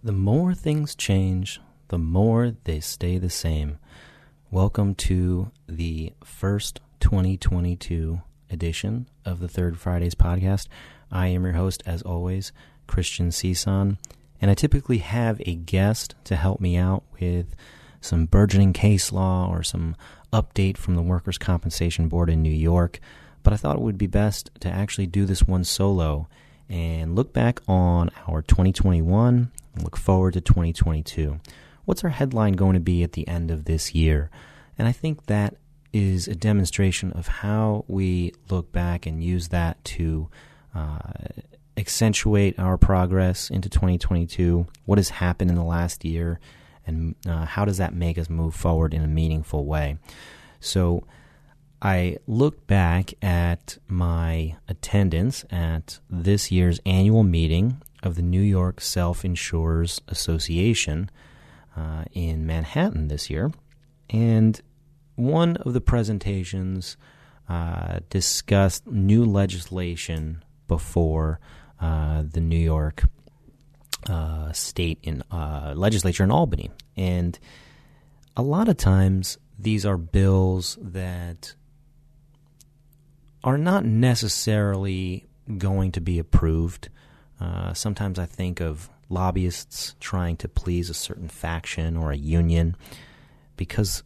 The more things change, the more they stay the same. Welcome to the first 2022 edition of the Third Fridays podcast. I am your host, as always, Christian Cisan, and I typically have a guest to help me out with some burgeoning case law or some update from the Workers' Compensation Board in New York. But I thought it would be best to actually do this one solo and look back on our 2021 and look forward to 2022. What's our headline going to be at the end of this year? And I think that is a demonstration of how we look back and use that to uh, accentuate our progress into 2022. What has happened in the last year, and uh, how does that make us move forward in a meaningful way? So, I look back at my attendance at this year's annual meeting of the New York Self Insurers Association uh, in Manhattan this year, and one of the presentations uh, discussed new legislation before uh, the New York uh, state in uh, legislature in Albany, and a lot of times these are bills that are not necessarily going to be approved. Uh, sometimes I think of lobbyists trying to please a certain faction or a union because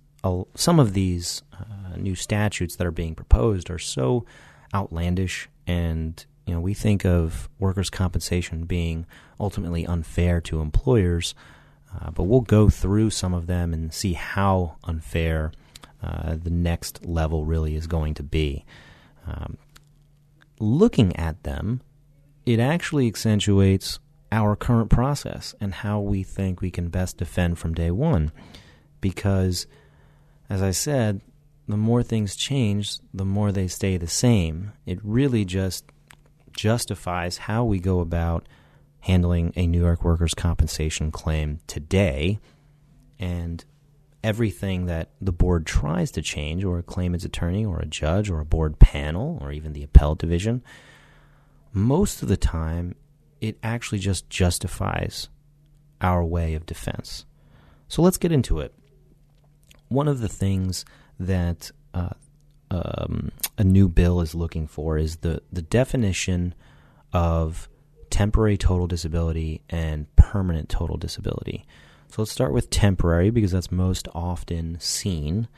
some of these uh, new statutes that are being proposed are so outlandish and you know we think of workers compensation being ultimately unfair to employers uh, but we'll go through some of them and see how unfair uh, the next level really is going to be um, looking at them, it actually accentuates our current process and how we think we can best defend from day one. Because, as I said, the more things change, the more they stay the same. It really just justifies how we go about handling a New York workers' compensation claim today. And everything that the board tries to change, or a claimant's attorney, or a judge, or a board panel, or even the appellate division, most of the time it actually just justifies our way of defense. So let's get into it. One of the things that uh, um, a new bill is looking for is the, the definition of temporary total disability and permanent total disability. So let's start with temporary because that's most often seen.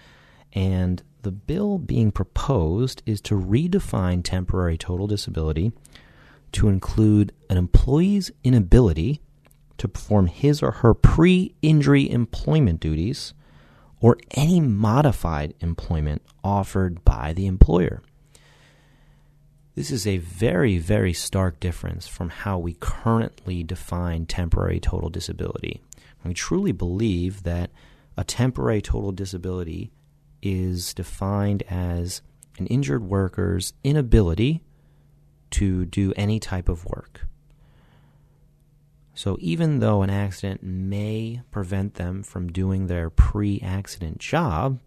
And the bill being proposed is to redefine temporary total disability to include an employee's inability to perform his or her pre injury employment duties or any modified employment offered by the employer. This is a very, very stark difference from how we currently define temporary total disability. We truly believe that a temporary total disability is defined as an injured worker's inability to do any type of work. So, even though an accident may prevent them from doing their pre accident job,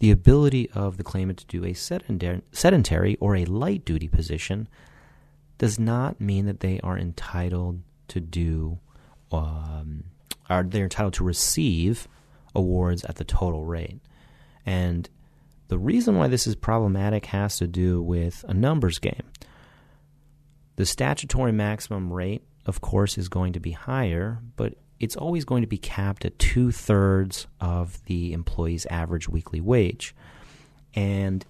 the ability of the claimant to do a sedentary or a light duty position does not mean that they are entitled to do um, are they're entitled to receive awards at the total rate. And the reason why this is problematic has to do with a numbers game. The statutory maximum rate, of course, is going to be higher, but it's always going to be capped at two thirds of the employee's average weekly wage. And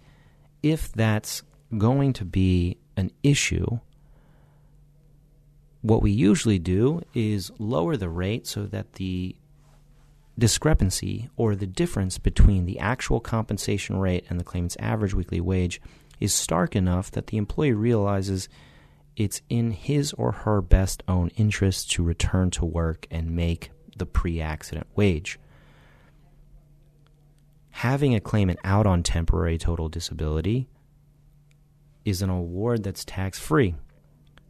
if that's going to be an issue, what we usually do is lower the rate so that the discrepancy or the difference between the actual compensation rate and the claimant's average weekly wage is stark enough that the employee realizes it's in his or her best own interest to return to work and make the pre accident wage. Having a claimant out on temporary total disability is an award that's tax free.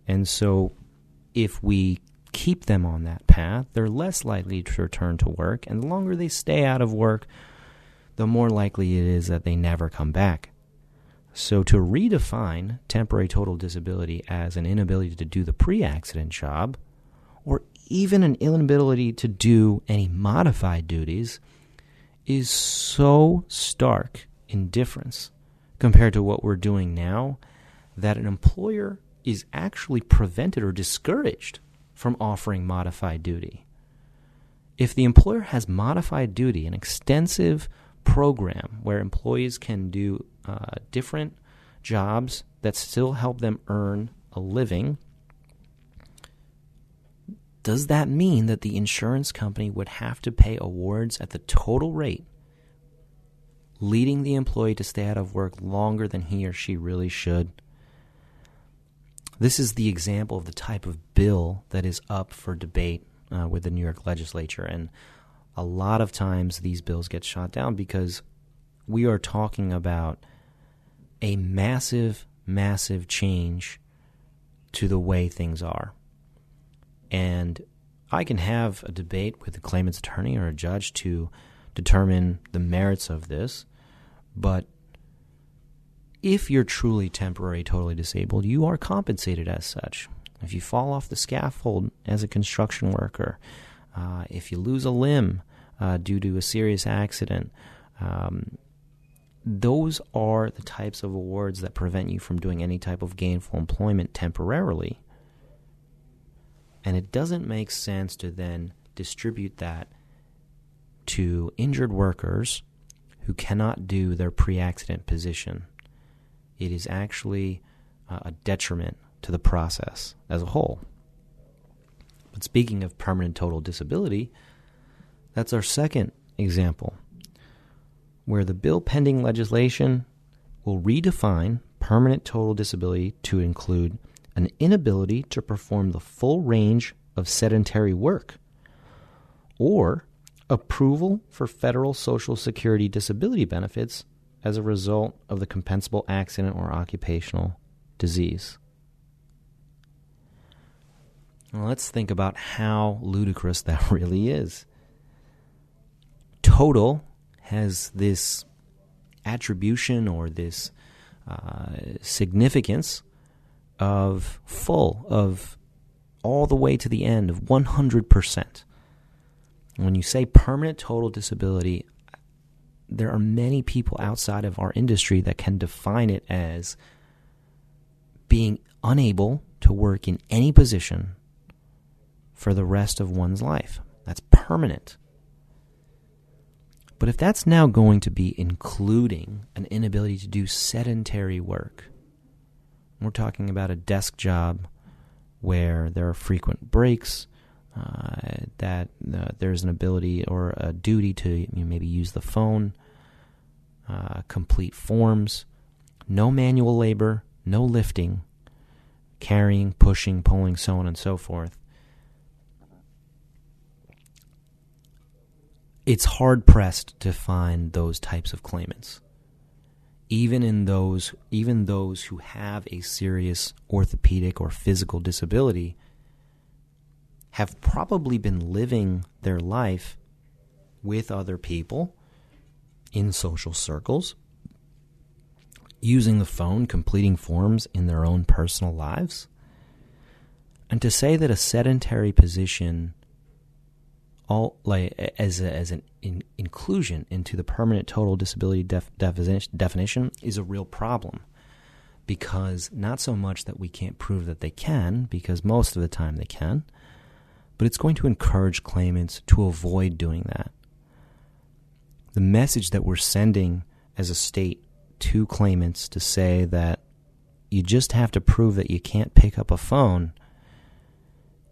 And so if we keep them on that path, they're less likely to return to work. And the longer they stay out of work, the more likely it is that they never come back. So, to redefine temporary total disability as an inability to do the pre accident job, or even an inability to do any modified duties is so stark in difference compared to what we're doing now that an employer is actually prevented or discouraged from offering modified duty. If the employer has modified duty, an extensive program where employees can do uh, different jobs that still help them earn a living, does that mean that the insurance company would have to pay awards at the total rate, leading the employee to stay out of work longer than he or she really should? This is the example of the type of bill that is up for debate uh, with the New York legislature. And a lot of times these bills get shot down because we are talking about a massive, massive change to the way things are. And I can have a debate with the claimant's attorney or a judge to determine the merits of this, but if you're truly temporary, totally disabled, you are compensated as such. If you fall off the scaffold as a construction worker, uh, if you lose a limb uh, due to a serious accident, um, those are the types of awards that prevent you from doing any type of gainful employment temporarily. And it doesn't make sense to then distribute that to injured workers who cannot do their pre accident position. It is actually uh, a detriment to the process as a whole. But speaking of permanent total disability, that's our second example where the bill pending legislation will redefine permanent total disability to include an inability to perform the full range of sedentary work, or approval for federal Social Security disability benefits as a result of the compensable accident or occupational disease. Well, let's think about how ludicrous that really is. Total has this attribution or this uh, significance of full, of all the way to the end, of 100%. When you say permanent total disability, there are many people outside of our industry that can define it as being unable to work in any position for the rest of one's life. That's permanent. But if that's now going to be including an inability to do sedentary work, we're talking about a desk job where there are frequent breaks, uh, that uh, there's an ability or a duty to you know, maybe use the phone, uh, complete forms, no manual labor, no lifting, carrying, pushing, pulling, so on and so forth. it's hard pressed to find those types of claimants. Even in those even those who have a serious orthopedic or physical disability have probably been living their life with other people in social circles, using the phone, completing forms in their own personal lives. And to say that a sedentary position all like as a, as an in, inclusion into the permanent total disability def, definition, definition is a real problem because not so much that we can't prove that they can because most of the time they can but it's going to encourage claimants to avoid doing that the message that we're sending as a state to claimants to say that you just have to prove that you can't pick up a phone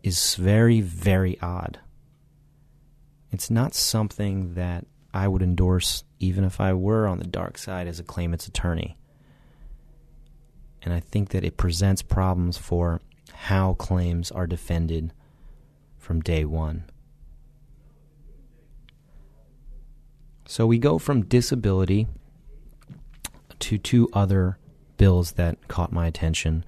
is very very odd it's not something that I would endorse even if I were on the dark side as a claimant's attorney. And I think that it presents problems for how claims are defended from day one. So we go from disability to two other bills that caught my attention.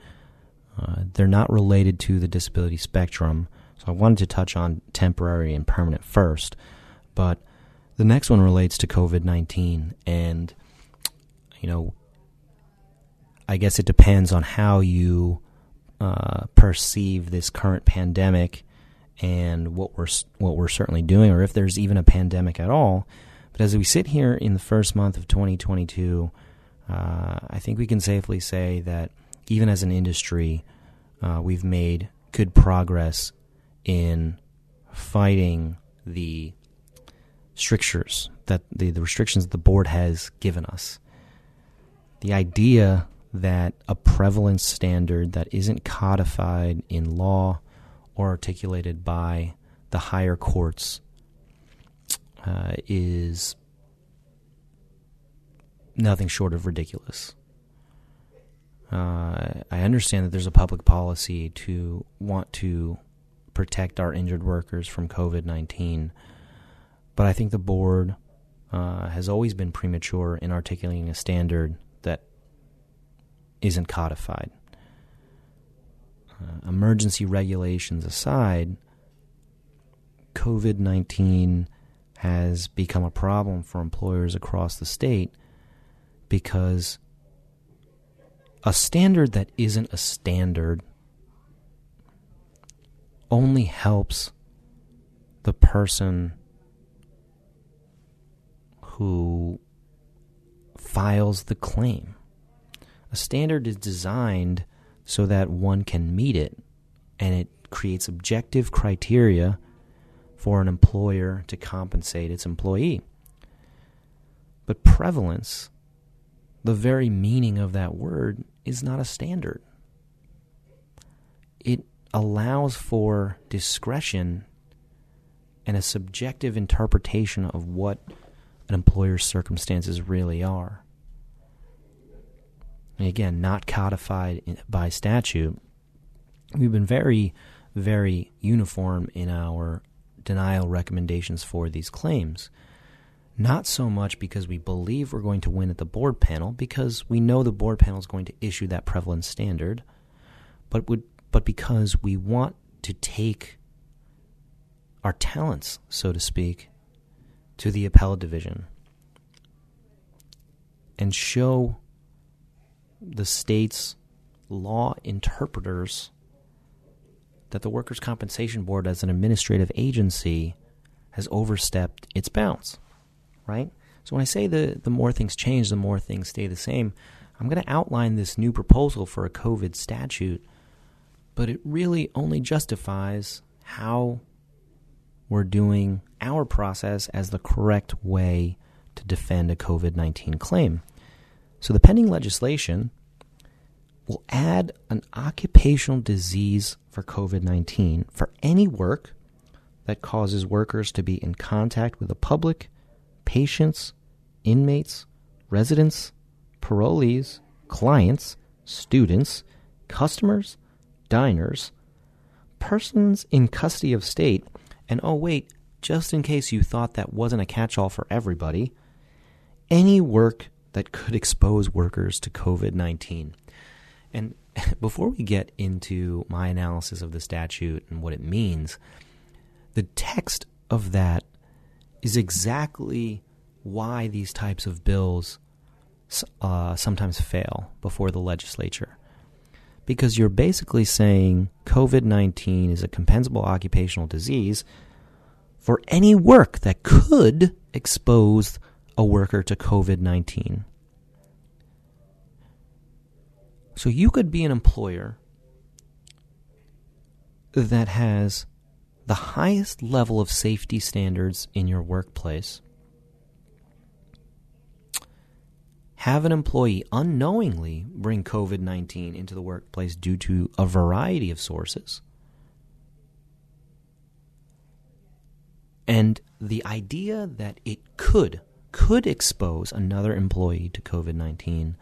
Uh, they're not related to the disability spectrum, so I wanted to touch on temporary and permanent first, but the next one relates to COVID 19. And, you know, I guess it depends on how you uh, perceive this current pandemic and what we're what we're certainly doing, or if there's even a pandemic at all. But as we sit here in the first month of 2022, uh, I think we can safely say that even as an industry, uh, we've made good progress in fighting the strictures that the, the restrictions that the board has given us. The idea that a prevalence standard that isn't codified in law or articulated by the higher courts uh, is nothing short of ridiculous. Uh, I understand that there's a public policy to want to protect our injured workers from COVID 19, but I think the board uh, has always been premature in articulating a standard that isn't codified. Uh, emergency regulations aside, COVID 19 has become a problem for employers across the state because a standard that isn't a standard only helps the person who files the claim. A standard is designed so that one can meet it, and it creates objective criteria for an employer to compensate its employee. But prevalence, the very meaning of that word, is not a standard. It allows for discretion and a subjective interpretation of what an employer's circumstances really are. And again, not codified in, by statute. We've been very, very uniform in our denial recommendations for these claims. Not so much because we believe we're going to win at the board panel, because we know the board panel is going to issue that prevalence standard, but would, but because we want to take our talents, so to speak, to the appellate division and show the state's law interpreters that the Workers' Compensation Board, as an administrative agency, has overstepped its bounds, right? So when I say the, the more things change, the more things stay the same, I'm going to outline this new proposal for a COVID statute, but it really only justifies how we're doing our process as the correct way to defend a COVID 19 claim. So the pending legislation will add an occupational disease for COVID 19 for any work that causes workers to be in contact with the public, patients, inmates, residents, parolees, clients, students, customers, diners, persons in custody of state, and oh, wait, just in case you thought that wasn't a catch all for everybody, any work that could expose workers to COVID 19. And before we get into my analysis of the statute and what it means, the text of that is exactly why these types of bills uh, sometimes fail before the legislature because you're basically saying COVID 19 is a compensable occupational disease for any work that could expose a worker to COVID 19. So you could be an employer that has the highest level of safety standards in your workplace have an employee unknowingly bring COVID 19 into the workplace due to a variety of sources. And the idea that it could could expose another employee to COVID 19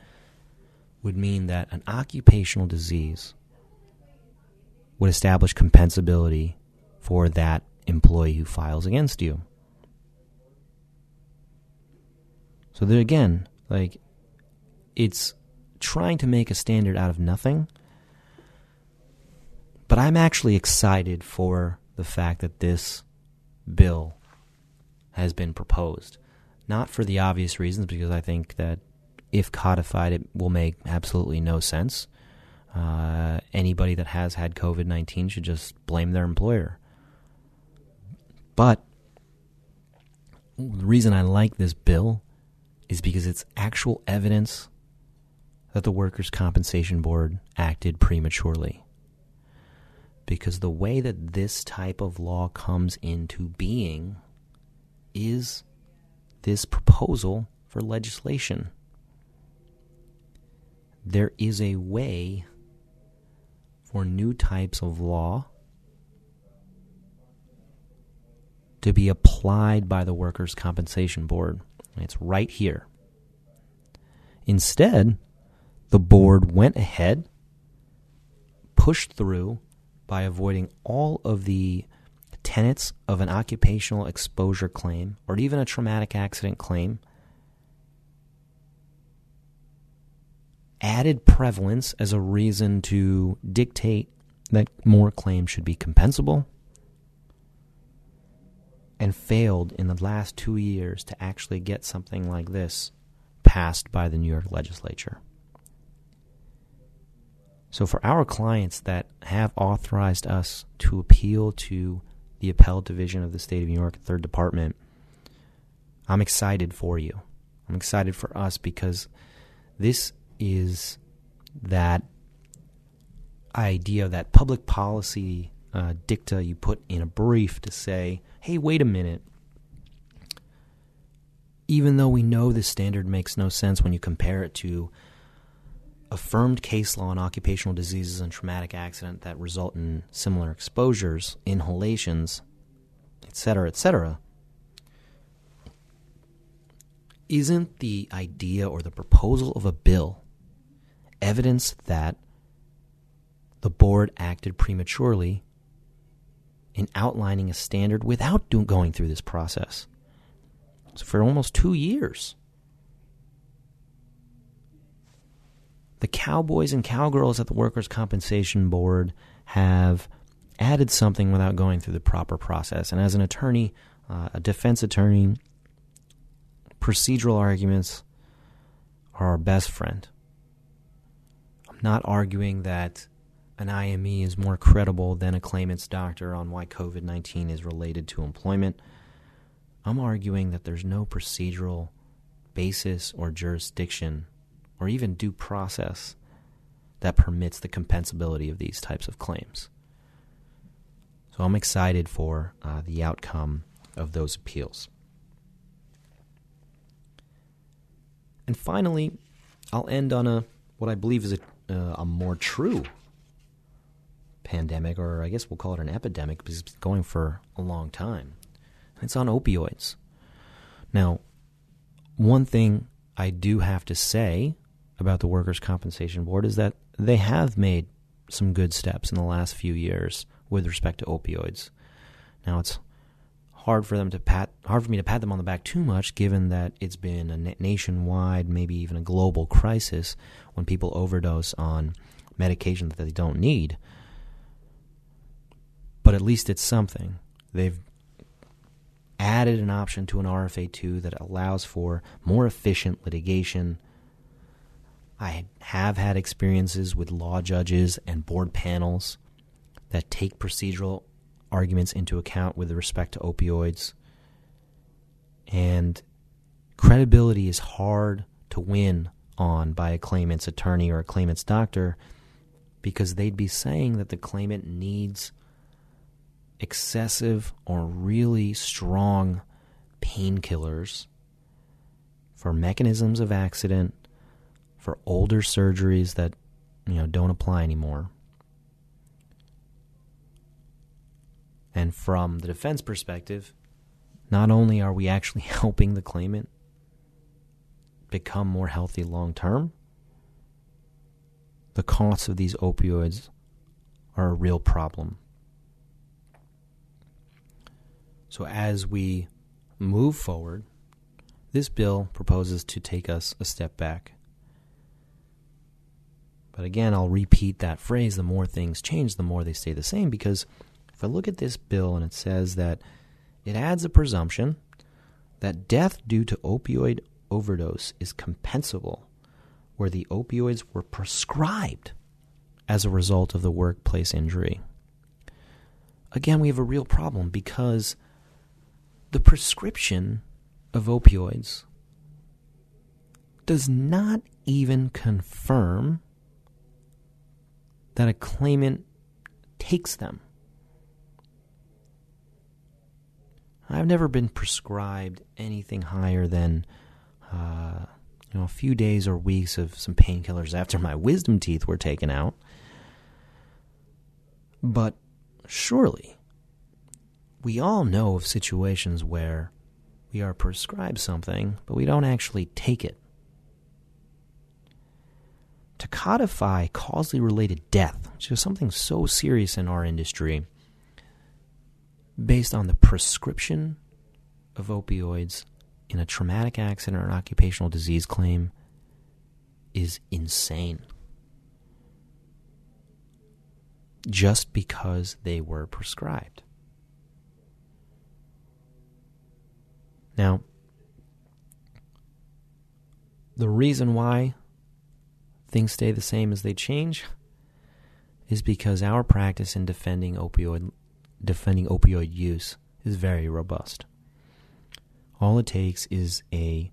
would mean that an occupational disease would establish compensability for that employee who files against you. So there again, like it's trying to make a standard out of nothing. But I'm actually excited for the fact that this bill has been proposed. Not for the obvious reasons, because I think that if codified, it will make absolutely no sense. Uh, anybody that has had COVID 19 should just blame their employer. But the reason I like this bill is because it's actual evidence that the Workers' Compensation Board acted prematurely. Because the way that this type of law comes into being is this proposal for legislation. There is a way for new types of law to be applied by the Workers' Compensation Board. It's right here. Instead, the board went ahead, pushed through by avoiding all of the tenets of an occupational exposure claim or even a traumatic accident claim, added prevalence as a reason to dictate that more claims should be compensable and failed in the last two years to actually get something like this passed by the New York legislature. So, for our clients that have authorized us to appeal to the appellate division of the state of New York, third department, I'm excited for you. I'm excited for us because this is that idea, that public policy uh, dicta you put in a brief to say, hey, wait a minute. Even though we know this standard makes no sense when you compare it to affirmed case law on occupational diseases and traumatic accident that result in similar exposures, inhalations, etc., etc., isn't the idea or the proposal of a bill evidence that the board acted prematurely in outlining a standard without do- going through this process. So for almost two years, the cowboys and cowgirls at the Workers' Compensation Board have added something without going through the proper process. And as an attorney, uh, a defense attorney, procedural arguments are our best friend. I'm not arguing that an IME is more credible than a claimant's doctor on why COVID 19 is related to employment. I'm arguing that there's no procedural basis or jurisdiction or even due process that permits the compensability of these types of claims. So I'm excited for uh, the outcome of those appeals. And finally, I'll end on a what I believe is a, uh, a more true pandemic, or I guess we'll call it an epidemic because it's been going for a long time. It's on opioids. Now, one thing I do have to say about the Workers' Compensation Board is that they have made some good steps in the last few years with respect to opioids. Now, it's hard for them to pat hard for me to pat them on the back too much given that it's been a nationwide maybe even a global crisis when people overdose on medication that they don't need but at least it's something. They've added an option to an RFA2 that allows for more efficient litigation. I have had experiences with law judges and board panels that take procedural arguments into account with respect to opioids. And credibility is hard to win on by a claimant's attorney or a claimant's doctor because they'd be saying that the claimant needs excessive or really strong painkillers for mechanisms of accident, for older surgeries that you know don't apply anymore. And from the defense perspective, not only are we actually helping the claimant become more healthy long term, the costs of these opioids are a real problem. So as we move forward, this bill proposes to take us a step back. But again, I'll repeat that phrase the more things change, the more they stay the same. Because if I look at this bill and it says that it adds a presumption that death due to opioid overdose is compensable where the opioids were prescribed as a result of the workplace injury. Again, we have a real problem because the prescription of opioids does not even confirm that a claimant takes them. I've never been prescribed anything higher than uh, you know a few days or weeks of some painkillers after my wisdom teeth were taken out. But surely we all know of situations where we are prescribed something, but we don't actually take it. To codify causally related death, which is something so serious in our industry, based on the prescription of opioids in a traumatic accident or an occupational disease claim is insane. Just because they were prescribed. Now, the reason why things stay the same as they change is because our practice in defending opioid defending opioid use is very robust. All it takes is a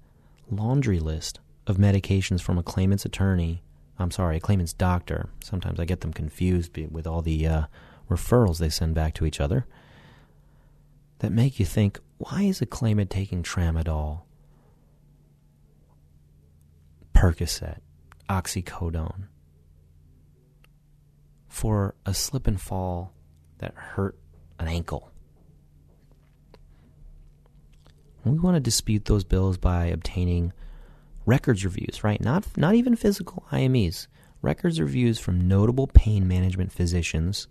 laundry list of medications from a claimant's attorney. I'm sorry, a claimant's doctor. Sometimes I get them confused with all the uh, referrals they send back to each other that make you think, why is a claimant taking tramadol, Percocet, oxycodone for a slip and fall that hurt an ankle? We want to dispute those bills by obtaining records reviews, right? Not not even physical IMEs. Records reviews from notable pain management physicians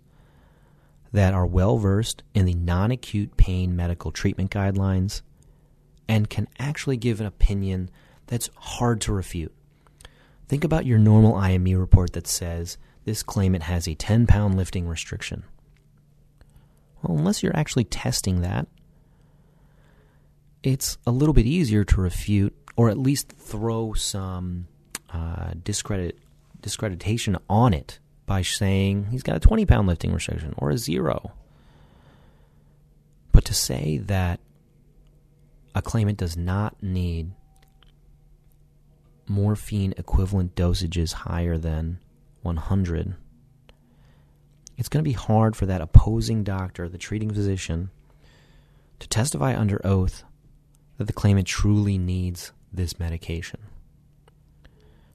that are well versed in the non acute pain medical treatment guidelines and can actually give an opinion that's hard to refute. Think about your normal IME report that says this claimant has a 10 pound lifting restriction. Well, unless you're actually testing that, it's a little bit easier to refute or at least throw some uh, discredit discreditation on it by saying he's got a 20 pound lifting restriction or a zero. But to say that a claimant does not need morphine equivalent dosages higher than 100, it's going to be hard for that opposing doctor, the treating physician, to testify under oath that the claimant truly needs this medication.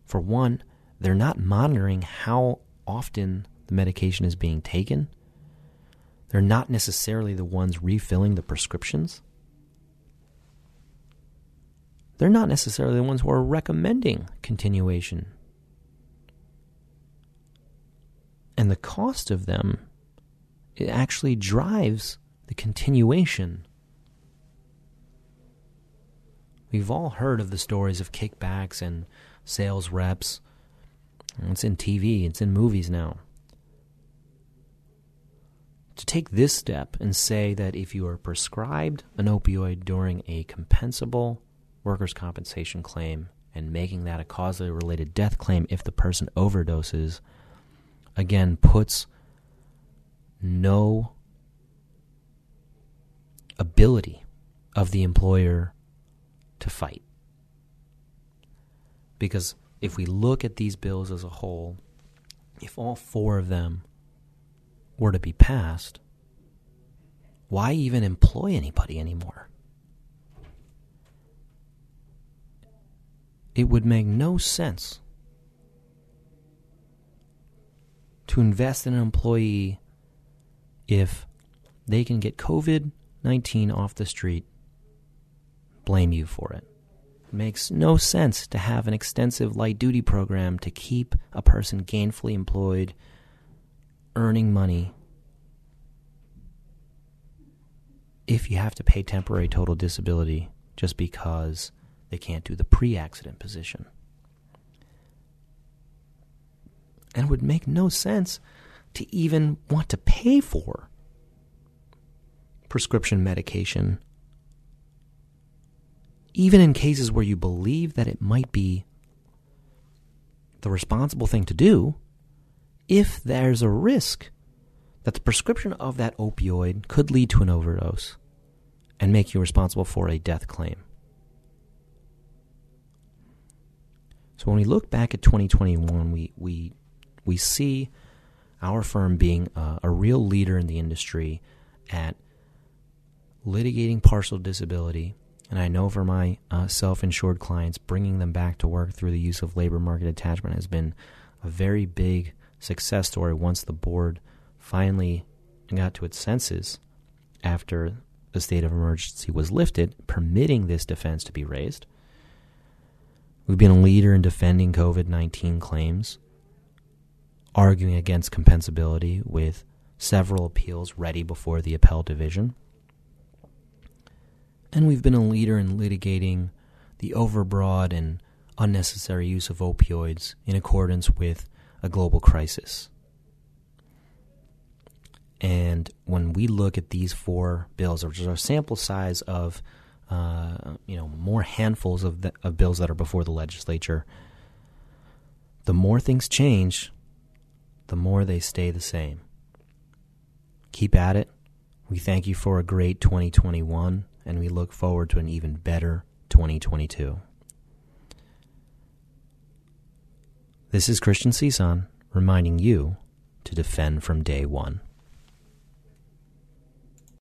For one, they're not monitoring how often the medication is being taken. They're not necessarily the ones refilling the prescriptions. They're not necessarily the ones who are recommending continuation. And the cost of them it actually drives the continuation. We've all heard of the stories of kickbacks and sales reps it's in TV, it's in movies now. To take this step and say that if you are prescribed an opioid during a compensable workers' compensation claim and making that a causally related death claim if the person overdoses, again, puts no ability of the employer to fight. Because if we look at these bills as a whole, if all four of them were to be passed, why even employ anybody anymore? It would make no sense to invest in an employee if they can get COVID 19 off the street, blame you for it. It makes no sense to have an extensive light duty program to keep a person gainfully employed, earning money, if you have to pay temporary total disability just because they can't do the pre accident position. And it would make no sense to even want to pay for prescription medication even in cases where you believe that it might be the responsible thing to do, if there's a risk that the prescription of that opioid could lead to an overdose, and make you responsible for a death claim. So when we look back at 2021, we we we see our firm being a, a real leader in the industry at litigating partial disability, and I know for my uh, self-insured clients, bringing them back to work through the use of labor market attachment has been a very big success story. Once the board finally got to its senses after the state of emergency was lifted, permitting this defense to be raised. We've been a leader in defending COVID 19 claims, arguing against compensability with several appeals ready before the appellate division. And we've been a leader in litigating the overbroad and unnecessary use of opioids in accordance with a global crisis. And when we look at these four bills, which is a sample size of uh, you know more handfuls of, the, of bills that are before the legislature, the more things change, the more they stay the same. Keep at it. We thank you for a great 2021, and we look forward to an even better 2022. This is Christian Cison reminding you to defend from day one.